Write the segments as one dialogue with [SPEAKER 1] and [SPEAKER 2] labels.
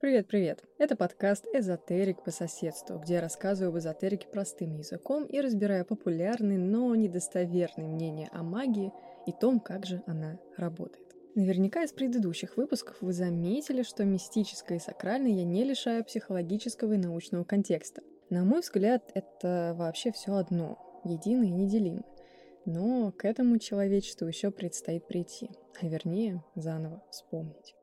[SPEAKER 1] Привет-привет! Это подкаст «Эзотерик по соседству», где я рассказываю об эзотерике простым языком и разбираю популярные, но недостоверные мнения о магии и том, как же она работает. Наверняка из предыдущих выпусков вы заметили, что мистическое и сакральное я не лишаю психологического и научного контекста. На мой взгляд, это вообще все одно, единое и неделимое. Но к этому человечеству еще предстоит прийти, а вернее заново вспомнить.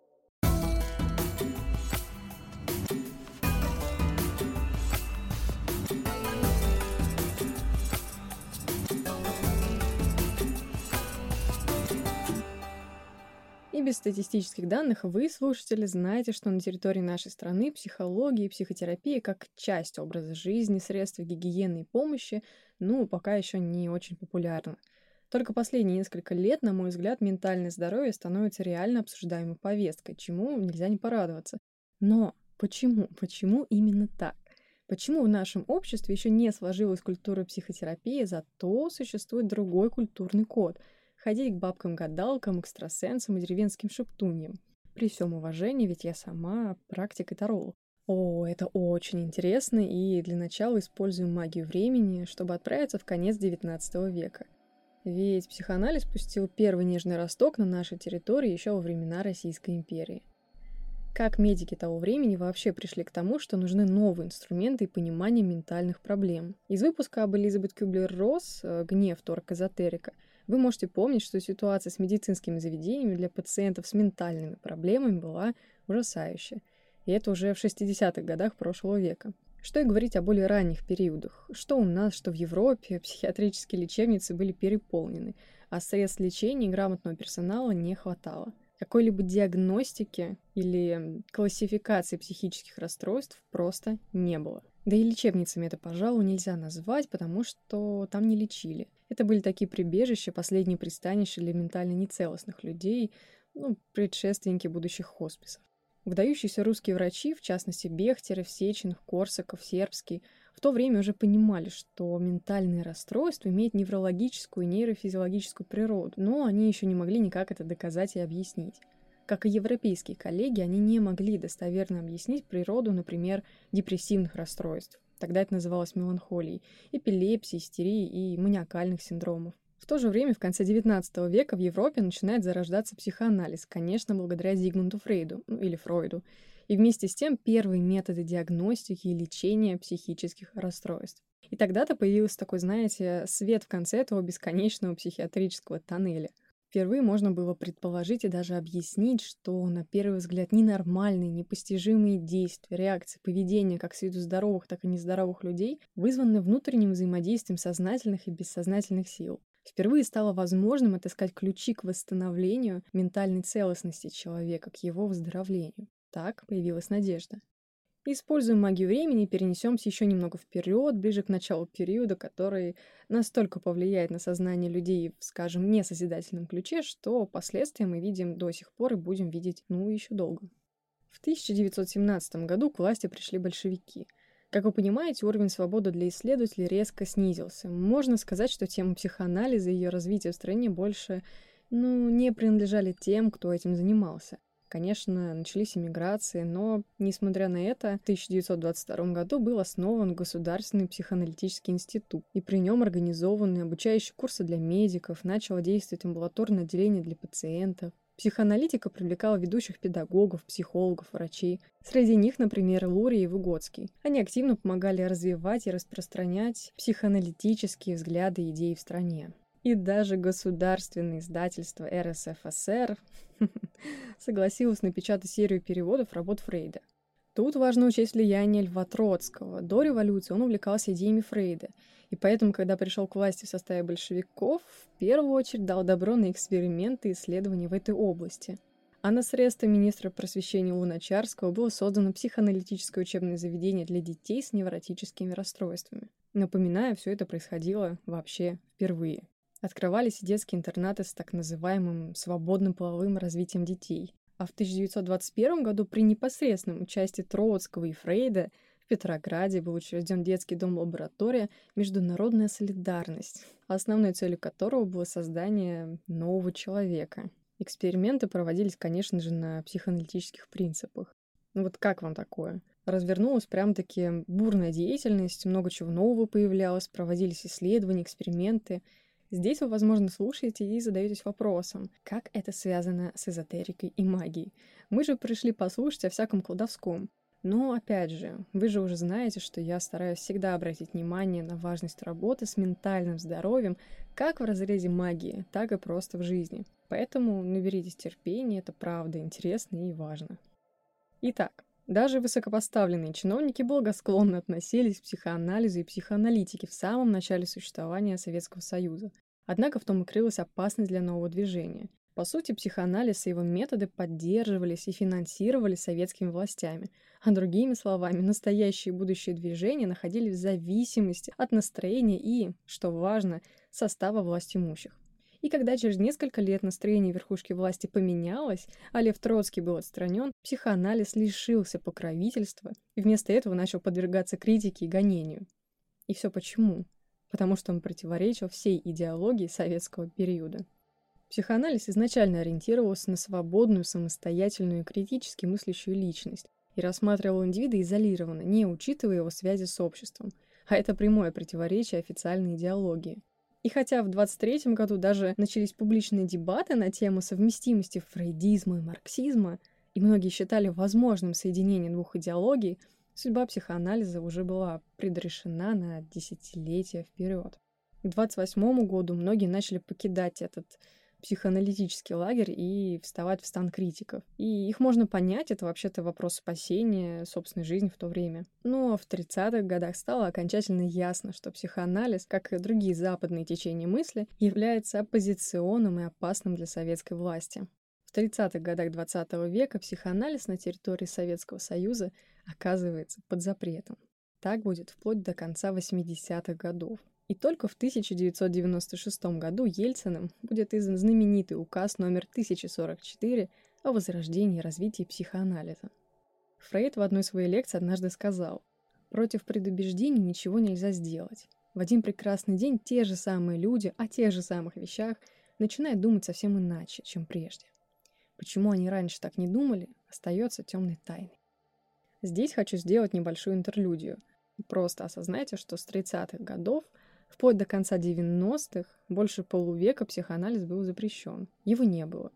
[SPEAKER 1] И без статистических данных вы, слушатели, знаете, что на территории нашей страны психология и психотерапия как часть образа жизни, средства гигиены и помощи, ну, пока еще не очень популярны. Только последние несколько лет, на мой взгляд, ментальное здоровье становится реально обсуждаемой повесткой, чему нельзя не порадоваться. Но почему? Почему именно так? Почему в нашем обществе еще не сложилась культура психотерапии, зато существует другой культурный код — ходить к бабкам-гадалкам, экстрасенсам и деревенским шептуньям. При всем уважении, ведь я сама практик и таролог. О, это очень интересно, и для начала используем магию времени, чтобы отправиться в конец XIX века. Ведь психоанализ пустил первый нежный росток на нашей территории еще во времена Российской империи. Как медики того времени вообще пришли к тому, что нужны новые инструменты и понимание ментальных проблем? Из выпуска об Элизабет Кюблер-Росс «Гнев торг-эзотерика» Вы можете помнить, что ситуация с медицинскими заведениями для пациентов с ментальными проблемами была ужасающая. И это уже в 60-х годах прошлого века. Что и говорить о более ранних периодах. Что у нас, что в Европе психиатрические лечебницы были переполнены, а средств лечения и грамотного персонала не хватало. Какой-либо диагностики или классификации психических расстройств просто не было. Да и лечебницами это, пожалуй, нельзя назвать, потому что там не лечили. Это были такие прибежища, последние пристанища для ментально нецелостных людей, ну, предшественники будущих хосписов. Выдающиеся русские врачи, в частности Бехтерев, Сеченов, Корсаков, Сербский, в то время уже понимали, что ментальные расстройства имеют неврологическую и нейрофизиологическую природу, но они еще не могли никак это доказать и объяснить. Как и европейские коллеги, они не могли достоверно объяснить природу, например, депрессивных расстройств тогда это называлось меланхолией, эпилепсии, истерии и маниакальных синдромов. В то же время в конце XIX века в Европе начинает зарождаться психоанализ, конечно, благодаря Зигмунду Фрейду, ну, или Фройду, и вместе с тем первые методы диагностики и лечения психических расстройств. И тогда-то появился такой, знаете, свет в конце этого бесконечного психиатрического тоннеля – Впервые можно было предположить и даже объяснить, что на первый взгляд ненормальные, непостижимые действия, реакции, поведения как с виду здоровых, так и нездоровых людей вызваны внутренним взаимодействием сознательных и бессознательных сил. Впервые стало возможным отыскать ключи к восстановлению ментальной целостности человека, к его выздоровлению. Так появилась надежда. Используем магию времени и перенесемся еще немного вперед, ближе к началу периода, который настолько повлияет на сознание людей в, скажем, несозидательном ключе, что последствия мы видим до сих пор и будем видеть, ну, еще долго. В 1917 году к власти пришли большевики. Как вы понимаете, уровень свободы для исследователей резко снизился. Можно сказать, что тема психоанализа и ее развития в стране больше ну, не принадлежали тем, кто этим занимался. Конечно, начались эмиграции, но, несмотря на это, в 1922 году был основан Государственный психоаналитический институт, и при нем организованы обучающие курсы для медиков, начало действовать амбулаторное отделение для пациентов. Психоаналитика привлекала ведущих педагогов, психологов, врачей. Среди них, например, Лурий и Выгодский. Они активно помогали развивать и распространять психоаналитические взгляды и идеи в стране. И даже государственное издательство РСФСР согласилось напечатать серию переводов работ Фрейда. Тут важно учесть влияние Льва Троцкого. До революции он увлекался идеями Фрейда, и поэтому, когда пришел к власти в составе большевиков, в первую очередь дал добро на эксперименты и исследования в этой области. А на средства министра просвещения Луначарского было создано психоаналитическое учебное заведение для детей с невротическими расстройствами. Напоминаю, все это происходило вообще впервые открывались детские интернаты с так называемым свободным половым развитием детей. А в 1921 году при непосредственном участии Троцкого и Фрейда в Петрограде был учрежден детский дом-лаборатория «Международная солидарность», основной целью которого было создание нового человека. Эксперименты проводились, конечно же, на психоаналитических принципах. Ну вот как вам такое? Развернулась прям-таки бурная деятельность, много чего нового появлялось, проводились исследования, эксперименты. Здесь вы, возможно, слушаете и задаетесь вопросом, как это связано с эзотерикой и магией. Мы же пришли послушать о всяком колдовском. Но, опять же, вы же уже знаете, что я стараюсь всегда обратить внимание на важность работы с ментальным здоровьем как в разрезе магии, так и просто в жизни. Поэтому наберитесь терпения, это правда интересно и важно. Итак, даже высокопоставленные чиновники благосклонно относились к психоанализу и психоаналитике в самом начале существования Советского Союза. Однако в том и крылась опасность для нового движения. По сути, психоанализ и его методы поддерживались и финансировались советскими властями, а другими словами, настоящие и будущие движения находились в зависимости от настроения и, что важно, состава власть имущих. И когда через несколько лет настроение верхушки власти поменялось, а Лев Троцкий был отстранен, психоанализ лишился покровительства и вместо этого начал подвергаться критике и гонению. И все почему? Потому что он противоречил всей идеологии советского периода. Психоанализ изначально ориентировался на свободную, самостоятельную и критически мыслящую личность и рассматривал индивида изолированно, не учитывая его связи с обществом. А это прямое противоречие официальной идеологии – и хотя в 23 году даже начались публичные дебаты на тему совместимости фрейдизма и марксизма, и многие считали возможным соединение двух идеологий, судьба психоанализа уже была предрешена на десятилетия вперед. К 28 году многие начали покидать этот психоаналитический лагерь и вставать в стан критиков. И их можно понять, это вообще-то вопрос спасения собственной жизни в то время. Но в 30-х годах стало окончательно ясно, что психоанализ, как и другие западные течения мысли, является оппозиционным и опасным для советской власти. В 30-х годах 20 -го века психоанализ на территории Советского Союза оказывается под запретом. Так будет вплоть до конца 80-х годов. И только в 1996 году Ельциным будет издан знаменитый указ номер 1044 о возрождении и развитии психоанализа. Фрейд в одной своей лекции однажды сказал, «Против предубеждений ничего нельзя сделать. В один прекрасный день те же самые люди о тех же самых вещах начинают думать совсем иначе, чем прежде. Почему они раньше так не думали, остается темной тайной. Здесь хочу сделать небольшую интерлюдию. Просто осознайте, что с 30-х годов – Вплоть до конца 90-х, больше полувека психоанализ был запрещен. Его не было.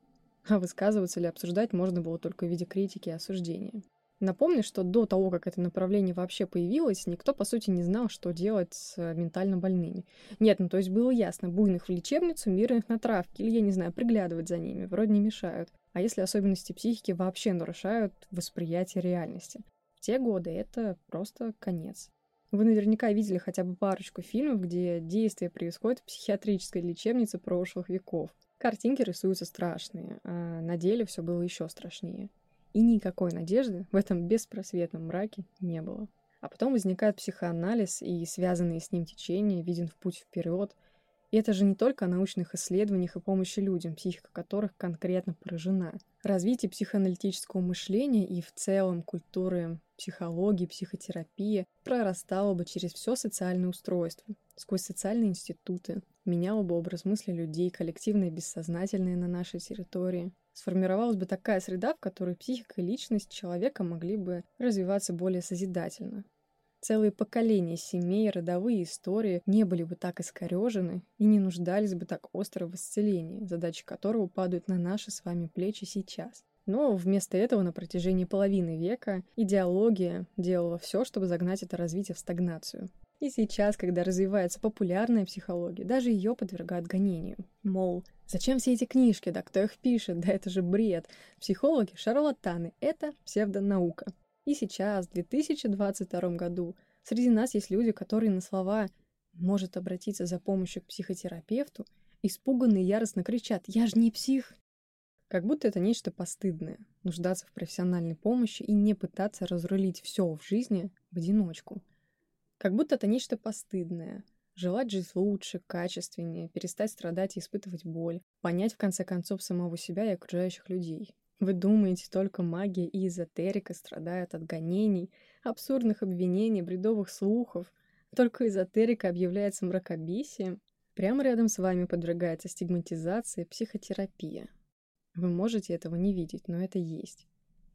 [SPEAKER 1] А высказываться или обсуждать можно было только в виде критики и осуждения. Напомню, что до того, как это направление вообще появилось, никто, по сути, не знал, что делать с ментально больными. Нет, ну то есть было ясно, буйных в лечебницу, мирных на травке, или, я не знаю, приглядывать за ними, вроде не мешают. А если особенности психики вообще нарушают восприятие реальности? В те годы это просто конец. Вы наверняка видели хотя бы парочку фильмов, где действие происходит в психиатрической лечебнице прошлых веков. Картинки рисуются страшные, а на деле все было еще страшнее. И никакой надежды в этом беспросветном мраке не было. А потом возникает психоанализ и связанные с ним течения, виден в путь вперед. И это же не только о научных исследованиях и помощи людям, психика которых конкретно поражена. Развитие психоаналитического мышления и в целом культуры психологии, психотерапии прорастала бы через все социальное устройство, сквозь социальные институты, меняла бы образ мысли людей, коллективное и бессознательное на нашей территории. Сформировалась бы такая среда, в которой психика и личность человека могли бы развиваться более созидательно. Целые поколения семей, родовые истории не были бы так искорежены и не нуждались бы так остро в исцелении, задачи которого падают на наши с вами плечи сейчас. Но вместо этого на протяжении половины века идеология делала все, чтобы загнать это развитие в стагнацию. И сейчас, когда развивается популярная психология, даже ее подвергают гонению. Мол, зачем все эти книжки, да кто их пишет, да это же бред. Психологи – шарлатаны, это псевдонаука. И сейчас, в 2022 году, среди нас есть люди, которые на слова «может обратиться за помощью к психотерапевту» испуганно и яростно кричат «Я же не псих, как будто это нечто постыдное – нуждаться в профессиональной помощи и не пытаться разрулить все в жизни в одиночку. Как будто это нечто постыдное – желать жить лучше, качественнее, перестать страдать и испытывать боль, понять в конце концов самого себя и окружающих людей. Вы думаете, только магия и эзотерика страдают от гонений, абсурдных обвинений, бредовых слухов. Только эзотерика объявляется мракобесием. Прямо рядом с вами подвергается стигматизация психотерапия. Вы можете этого не видеть, но это есть.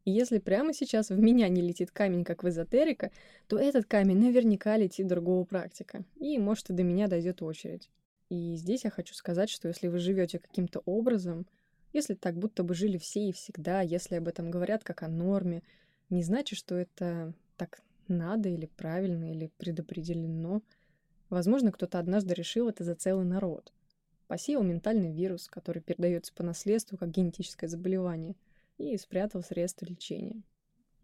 [SPEAKER 1] И если прямо сейчас в меня не летит камень, как в эзотерика, то этот камень наверняка летит другого практика. И, может, и до меня дойдет очередь. И здесь я хочу сказать, что если вы живете каким-то образом, если так будто бы жили все и всегда, если об этом говорят как о норме, не значит, что это так надо или правильно, или предопределено. Возможно, кто-то однажды решил это за целый народ. Посеял ментальный вирус, который передается по наследству как генетическое заболевание – и спрятал средства лечения.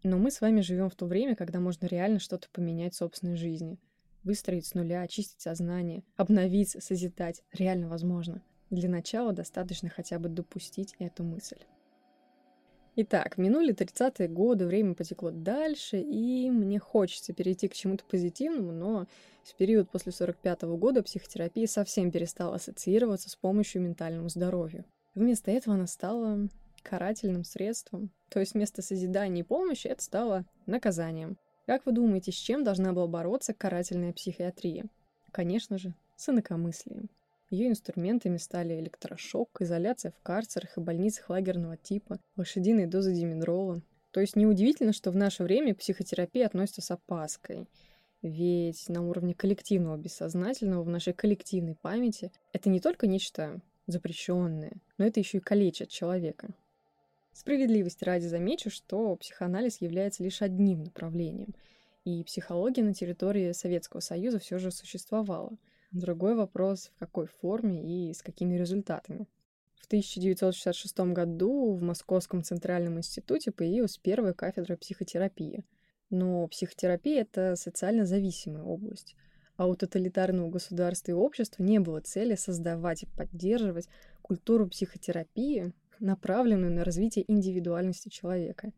[SPEAKER 1] Но мы с вами живем в то время, когда можно реально что-то поменять в собственной жизни. Выстроить с нуля, очистить сознание, обновиться, созидать. Реально возможно. Для начала достаточно хотя бы допустить эту мысль. Итак, минули 30-е годы, время потекло дальше, и мне хочется перейти к чему-то позитивному, но в период после 45-го года психотерапия совсем перестала ассоциироваться с помощью ментальному здоровью. Вместо этого она стала карательным средством. То есть вместо созидания и помощи это стало наказанием. Как вы думаете, с чем должна была бороться карательная психиатрия? Конечно же, с инакомыслием. Ее инструментами стали электрошок, изоляция в карцерах и больницах лагерного типа, лошадиные дозы димедрола. То есть неудивительно, что в наше время к психотерапии относятся с опаской. Ведь на уровне коллективного бессознательного, в нашей коллективной памяти, это не только нечто запрещенное, но это еще и калечит человека. Справедливости ради замечу, что психоанализ является лишь одним направлением, и психология на территории Советского Союза все же существовала. Другой вопрос, в какой форме и с какими результатами. В 1966 году в Московском Центральном институте появилась первая кафедра психотерапии. Но психотерапия — это социально зависимая область. А у тоталитарного государства и общества не было цели создавать и поддерживать культуру психотерапии, направленную на развитие индивидуальности человека.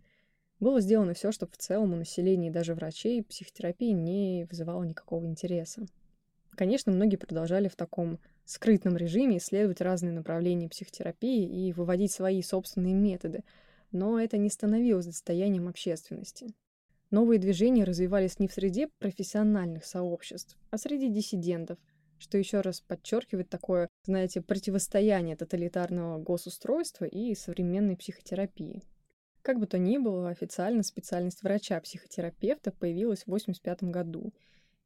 [SPEAKER 1] Было сделано все, чтобы в целом у населения и даже врачей психотерапия не вызывала никакого интереса. Конечно, многие продолжали в таком скрытном режиме исследовать разные направления психотерапии и выводить свои собственные методы, но это не становилось достоянием общественности. Новые движения развивались не в среде профессиональных сообществ, а среди диссидентов – что еще раз подчеркивает такое, знаете, противостояние тоталитарного госустройства и современной психотерапии. Как бы то ни было, официально специальность врача-психотерапевта появилась в 1985 году,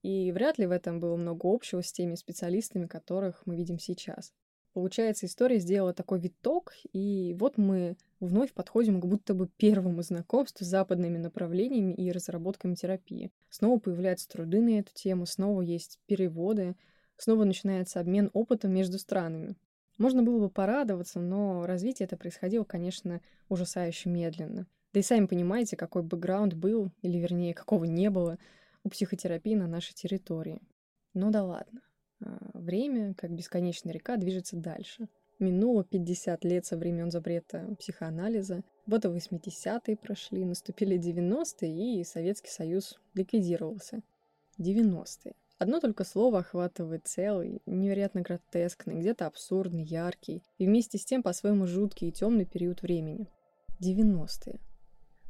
[SPEAKER 1] и вряд ли в этом было много общего с теми специалистами, которых мы видим сейчас. Получается, история сделала такой виток, и вот мы вновь подходим к будто бы первому знакомству с западными направлениями и разработками терапии. Снова появляются труды на эту тему, снова есть переводы, снова начинается обмен опытом между странами. Можно было бы порадоваться, но развитие это происходило, конечно, ужасающе медленно. Да и сами понимаете, какой бэкграунд был, или вернее, какого не было у психотерапии на нашей территории. Ну да ладно. А, время, как бесконечная река, движется дальше. Минуло 50 лет со времен запрета психоанализа, вот и 80-е прошли, наступили 90-е, и Советский Союз ликвидировался. 90-е. Одно только слово охватывает целый, невероятно гротескный, где-то абсурдный, яркий и вместе с тем по-своему жуткий и темный период времени. 90-е.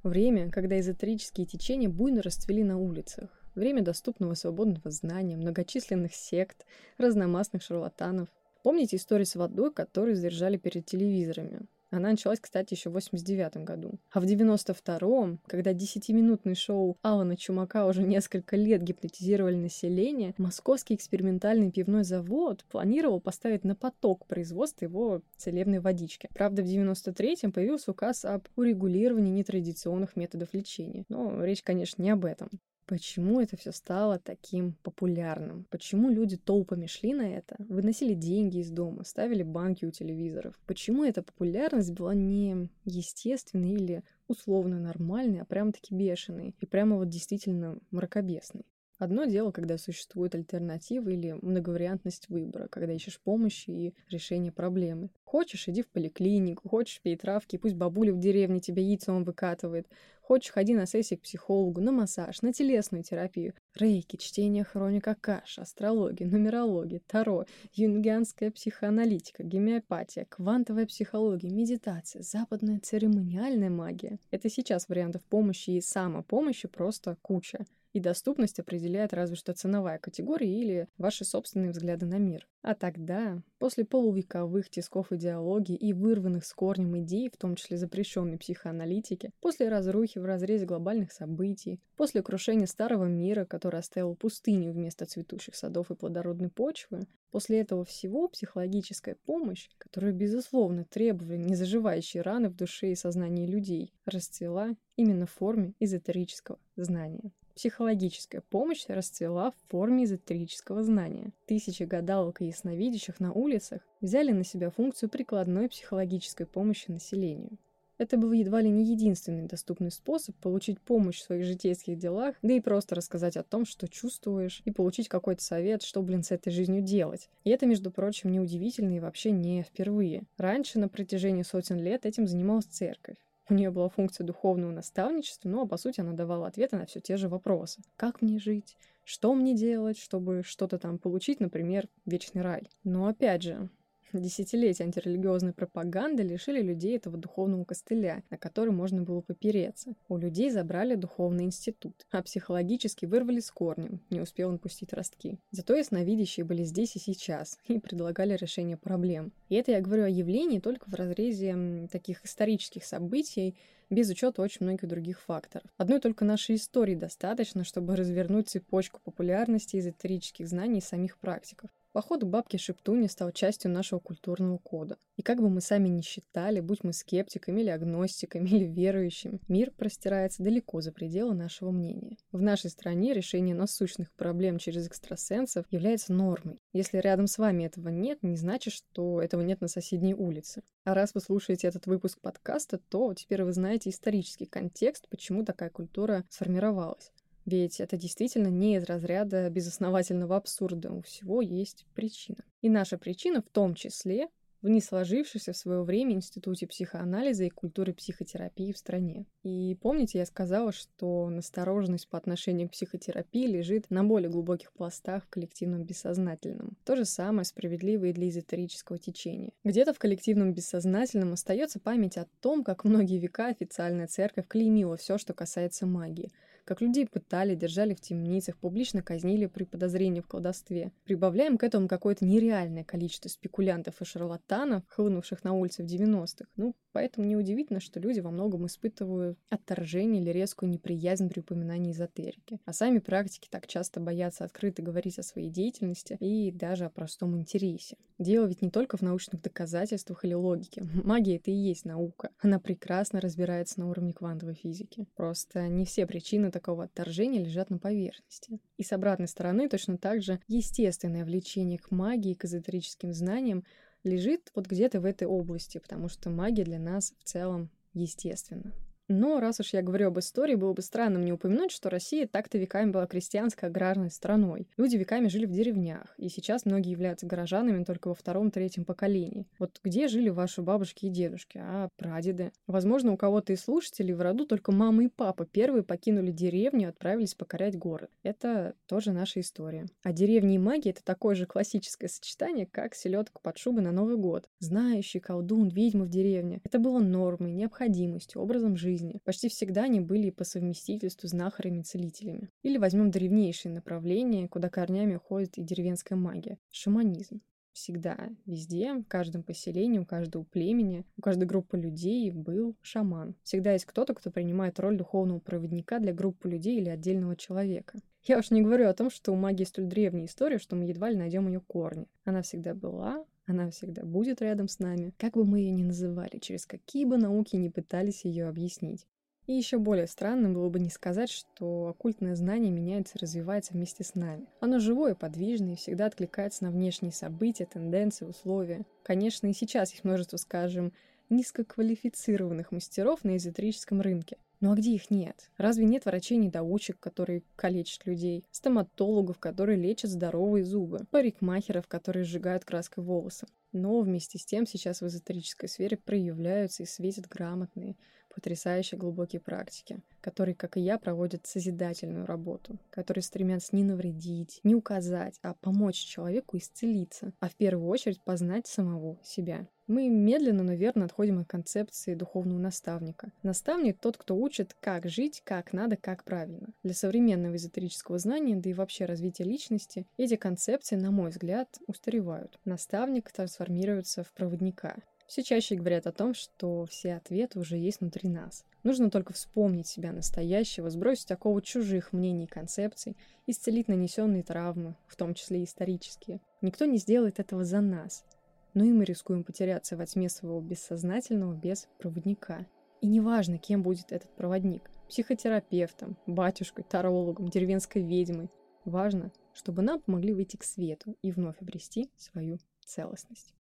[SPEAKER 1] Время, когда эзотерические течения буйно расцвели на улицах. Время доступного свободного знания, многочисленных сект, разномастных шарлатанов. Помните истории с водой, которые задержали перед телевизорами? Она началась, кстати, еще в 89 году. А в 92-м, когда десятиминутное шоу Алана Чумака уже несколько лет гипнотизировали население, московский экспериментальный пивной завод планировал поставить на поток производство его целебной водички. Правда, в 93-м появился указ об урегулировании нетрадиционных методов лечения. Но речь, конечно, не об этом. Почему это все стало таким популярным? Почему люди толпами шли на это, выносили деньги из дома, ставили банки у телевизоров? Почему эта популярность была не естественной или условно нормальной, а прям-таки бешеной и прямо вот действительно мракобесной? Одно дело, когда существует альтернатива или многовариантность выбора, когда ищешь помощи и решение проблемы. Хочешь, иди в поликлинику, хочешь, пей травки, пусть бабуля в деревне тебе яйцом выкатывает. Хочешь, ходи на сессии к психологу, на массаж, на телесную терапию. Рейки, чтение хроника каш, астрология, нумерология, таро, юнгианская психоаналитика, гомеопатия, квантовая психология, медитация, западная церемониальная магия. Это сейчас вариантов помощи и самопомощи просто куча и доступность определяет разве что ценовая категория или ваши собственные взгляды на мир. А тогда После полувековых тисков идеологии и вырванных с корнем идей, в том числе запрещенной психоаналитики, после разрухи в разрезе глобальных событий, после крушения старого мира, который оставил пустыню вместо цветущих садов и плодородной почвы, после этого всего психологическая помощь, которую, безусловно, требовали незаживающие раны в душе и сознании людей, расцвела именно в форме эзотерического знания. Психологическая помощь расцвела в форме эзотерического знания. Тысячи гадалок и ясновидящих на улицах взяли на себя функцию прикладной психологической помощи населению. Это был едва ли не единственный доступный способ получить помощь в своих житейских делах, да и просто рассказать о том, что чувствуешь, и получить какой-то совет, что, блин, с этой жизнью делать. И это, между прочим, неудивительно и вообще не впервые. Раньше, на протяжении сотен лет, этим занималась церковь. У нее была функция духовного наставничества, но, по сути, она давала ответы на все те же вопросы. Как мне жить? Что мне делать, чтобы что-то там получить, например, вечный рай? Но, опять же, Десятилетия антирелигиозной пропаганды лишили людей этого духовного костыля, на который можно было попереться. У людей забрали духовный институт, а психологически вырвали с корнем, не успел он пустить ростки. Зато ясновидящие были здесь и сейчас и предлагали решение проблем. И это я говорю о явлении только в разрезе таких исторических событий, без учета очень многих других факторов. Одной только нашей истории достаточно, чтобы развернуть цепочку популярности эзотерических знаний самих практиков. Походу, бабки Шептуни стал частью нашего культурного кода. И как бы мы сами ни считали, будь мы скептиками или агностиками или верующими, мир простирается далеко за пределы нашего мнения. В нашей стране решение насущных проблем через экстрасенсов является нормой. Если рядом с вами этого нет, не значит, что этого нет на соседней улице. А раз вы слушаете этот выпуск подкаста, то теперь вы знаете исторический контекст, почему такая культура сформировалась. Ведь это действительно не из разряда безосновательного абсурда. У всего есть причина. И наша причина в том числе в не сложившемся в свое время Институте психоанализа и культуры психотерапии в стране. И помните, я сказала, что настороженность по отношению к психотерапии лежит на более глубоких пластах в коллективном бессознательном. То же самое справедливо и для эзотерического течения. Где-то в коллективном бессознательном остается память о том, как многие века официальная церковь клеймила все, что касается магии – как людей пытали, держали в темницах, публично казнили при подозрении в колдовстве. Прибавляем к этому какое-то нереальное количество спекулянтов и шарлатанов, хлынувших на улицы в 90-х. Ну, поэтому неудивительно, что люди во многом испытывают отторжение или резкую неприязнь при упоминании эзотерики. А сами практики так часто боятся открыто говорить о своей деятельности и даже о простом интересе. Дело ведь не только в научных доказательствах или логике. Магия — это и есть наука. Она прекрасно разбирается на уровне квантовой физики. Просто не все причины такого отторжения лежат на поверхности. И с обратной стороны точно так же естественное влечение к магии, к эзотерическим знаниям лежит вот где-то в этой области, потому что магия для нас в целом естественна. Но раз уж я говорю об истории, было бы странным не упомянуть, что Россия так-то веками была крестьянской аграрной страной. Люди веками жили в деревнях, и сейчас многие являются горожанами только во втором-третьем поколении. Вот где жили ваши бабушки и дедушки, а прадеды? Возможно, у кого-то из слушателей в роду только мама и папа первые покинули деревню и отправились покорять город. Это тоже наша история. А деревня и магия — это такое же классическое сочетание, как селедка под шубой на Новый год. Знающий, колдун, ведьма в деревне. Это было нормой, необходимостью, образом жизни жизни. Почти всегда они были по совместительству знахарями-целителями. Или возьмем древнейшее направление, куда корнями уходит и деревенская магия – шаманизм всегда, везде, в каждом поселении, у каждого племени, у каждой группы людей был шаман. Всегда есть кто-то, кто принимает роль духовного проводника для группы людей или отдельного человека. Я уж не говорю о том, что у магии столь древняя история, что мы едва ли найдем ее корни. Она всегда была, она всегда будет рядом с нами, как бы мы ее ни называли, через какие бы науки ни пытались ее объяснить. И еще более странным было бы не сказать, что оккультное знание меняется и развивается вместе с нами. Оно живое, подвижное и всегда откликается на внешние события, тенденции, условия. Конечно, и сейчас есть множество, скажем, низкоквалифицированных мастеров на эзотерическом рынке. Ну а где их нет? Разве нет врачей-недоучек, которые калечат людей? Стоматологов, которые лечат здоровые зубы? Парикмахеров, которые сжигают краской волосы? Но вместе с тем сейчас в эзотерической сфере проявляются и светят грамотные, потрясающие глубокие практики, которые, как и я, проводят созидательную работу, которые стремятся не навредить, не указать, а помочь человеку исцелиться, а в первую очередь познать самого себя. Мы медленно, но верно отходим от концепции духовного наставника. Наставник – тот, кто учит, как жить, как надо, как правильно. Для современного эзотерического знания, да и вообще развития личности, эти концепции, на мой взгляд, устаревают. Наставник трансформируется в проводника. Все чаще говорят о том, что все ответы уже есть внутри нас. Нужно только вспомнить себя настоящего, сбросить оковы чужих мнений и концепций, исцелить нанесенные травмы, в том числе исторические. Никто не сделает этого за нас – но и мы рискуем потеряться во тьме своего бессознательного без проводника. И неважно, кем будет этот проводник – психотерапевтом, батюшкой, тарологом, деревенской ведьмой. Важно, чтобы нам помогли выйти к свету и вновь обрести свою целостность.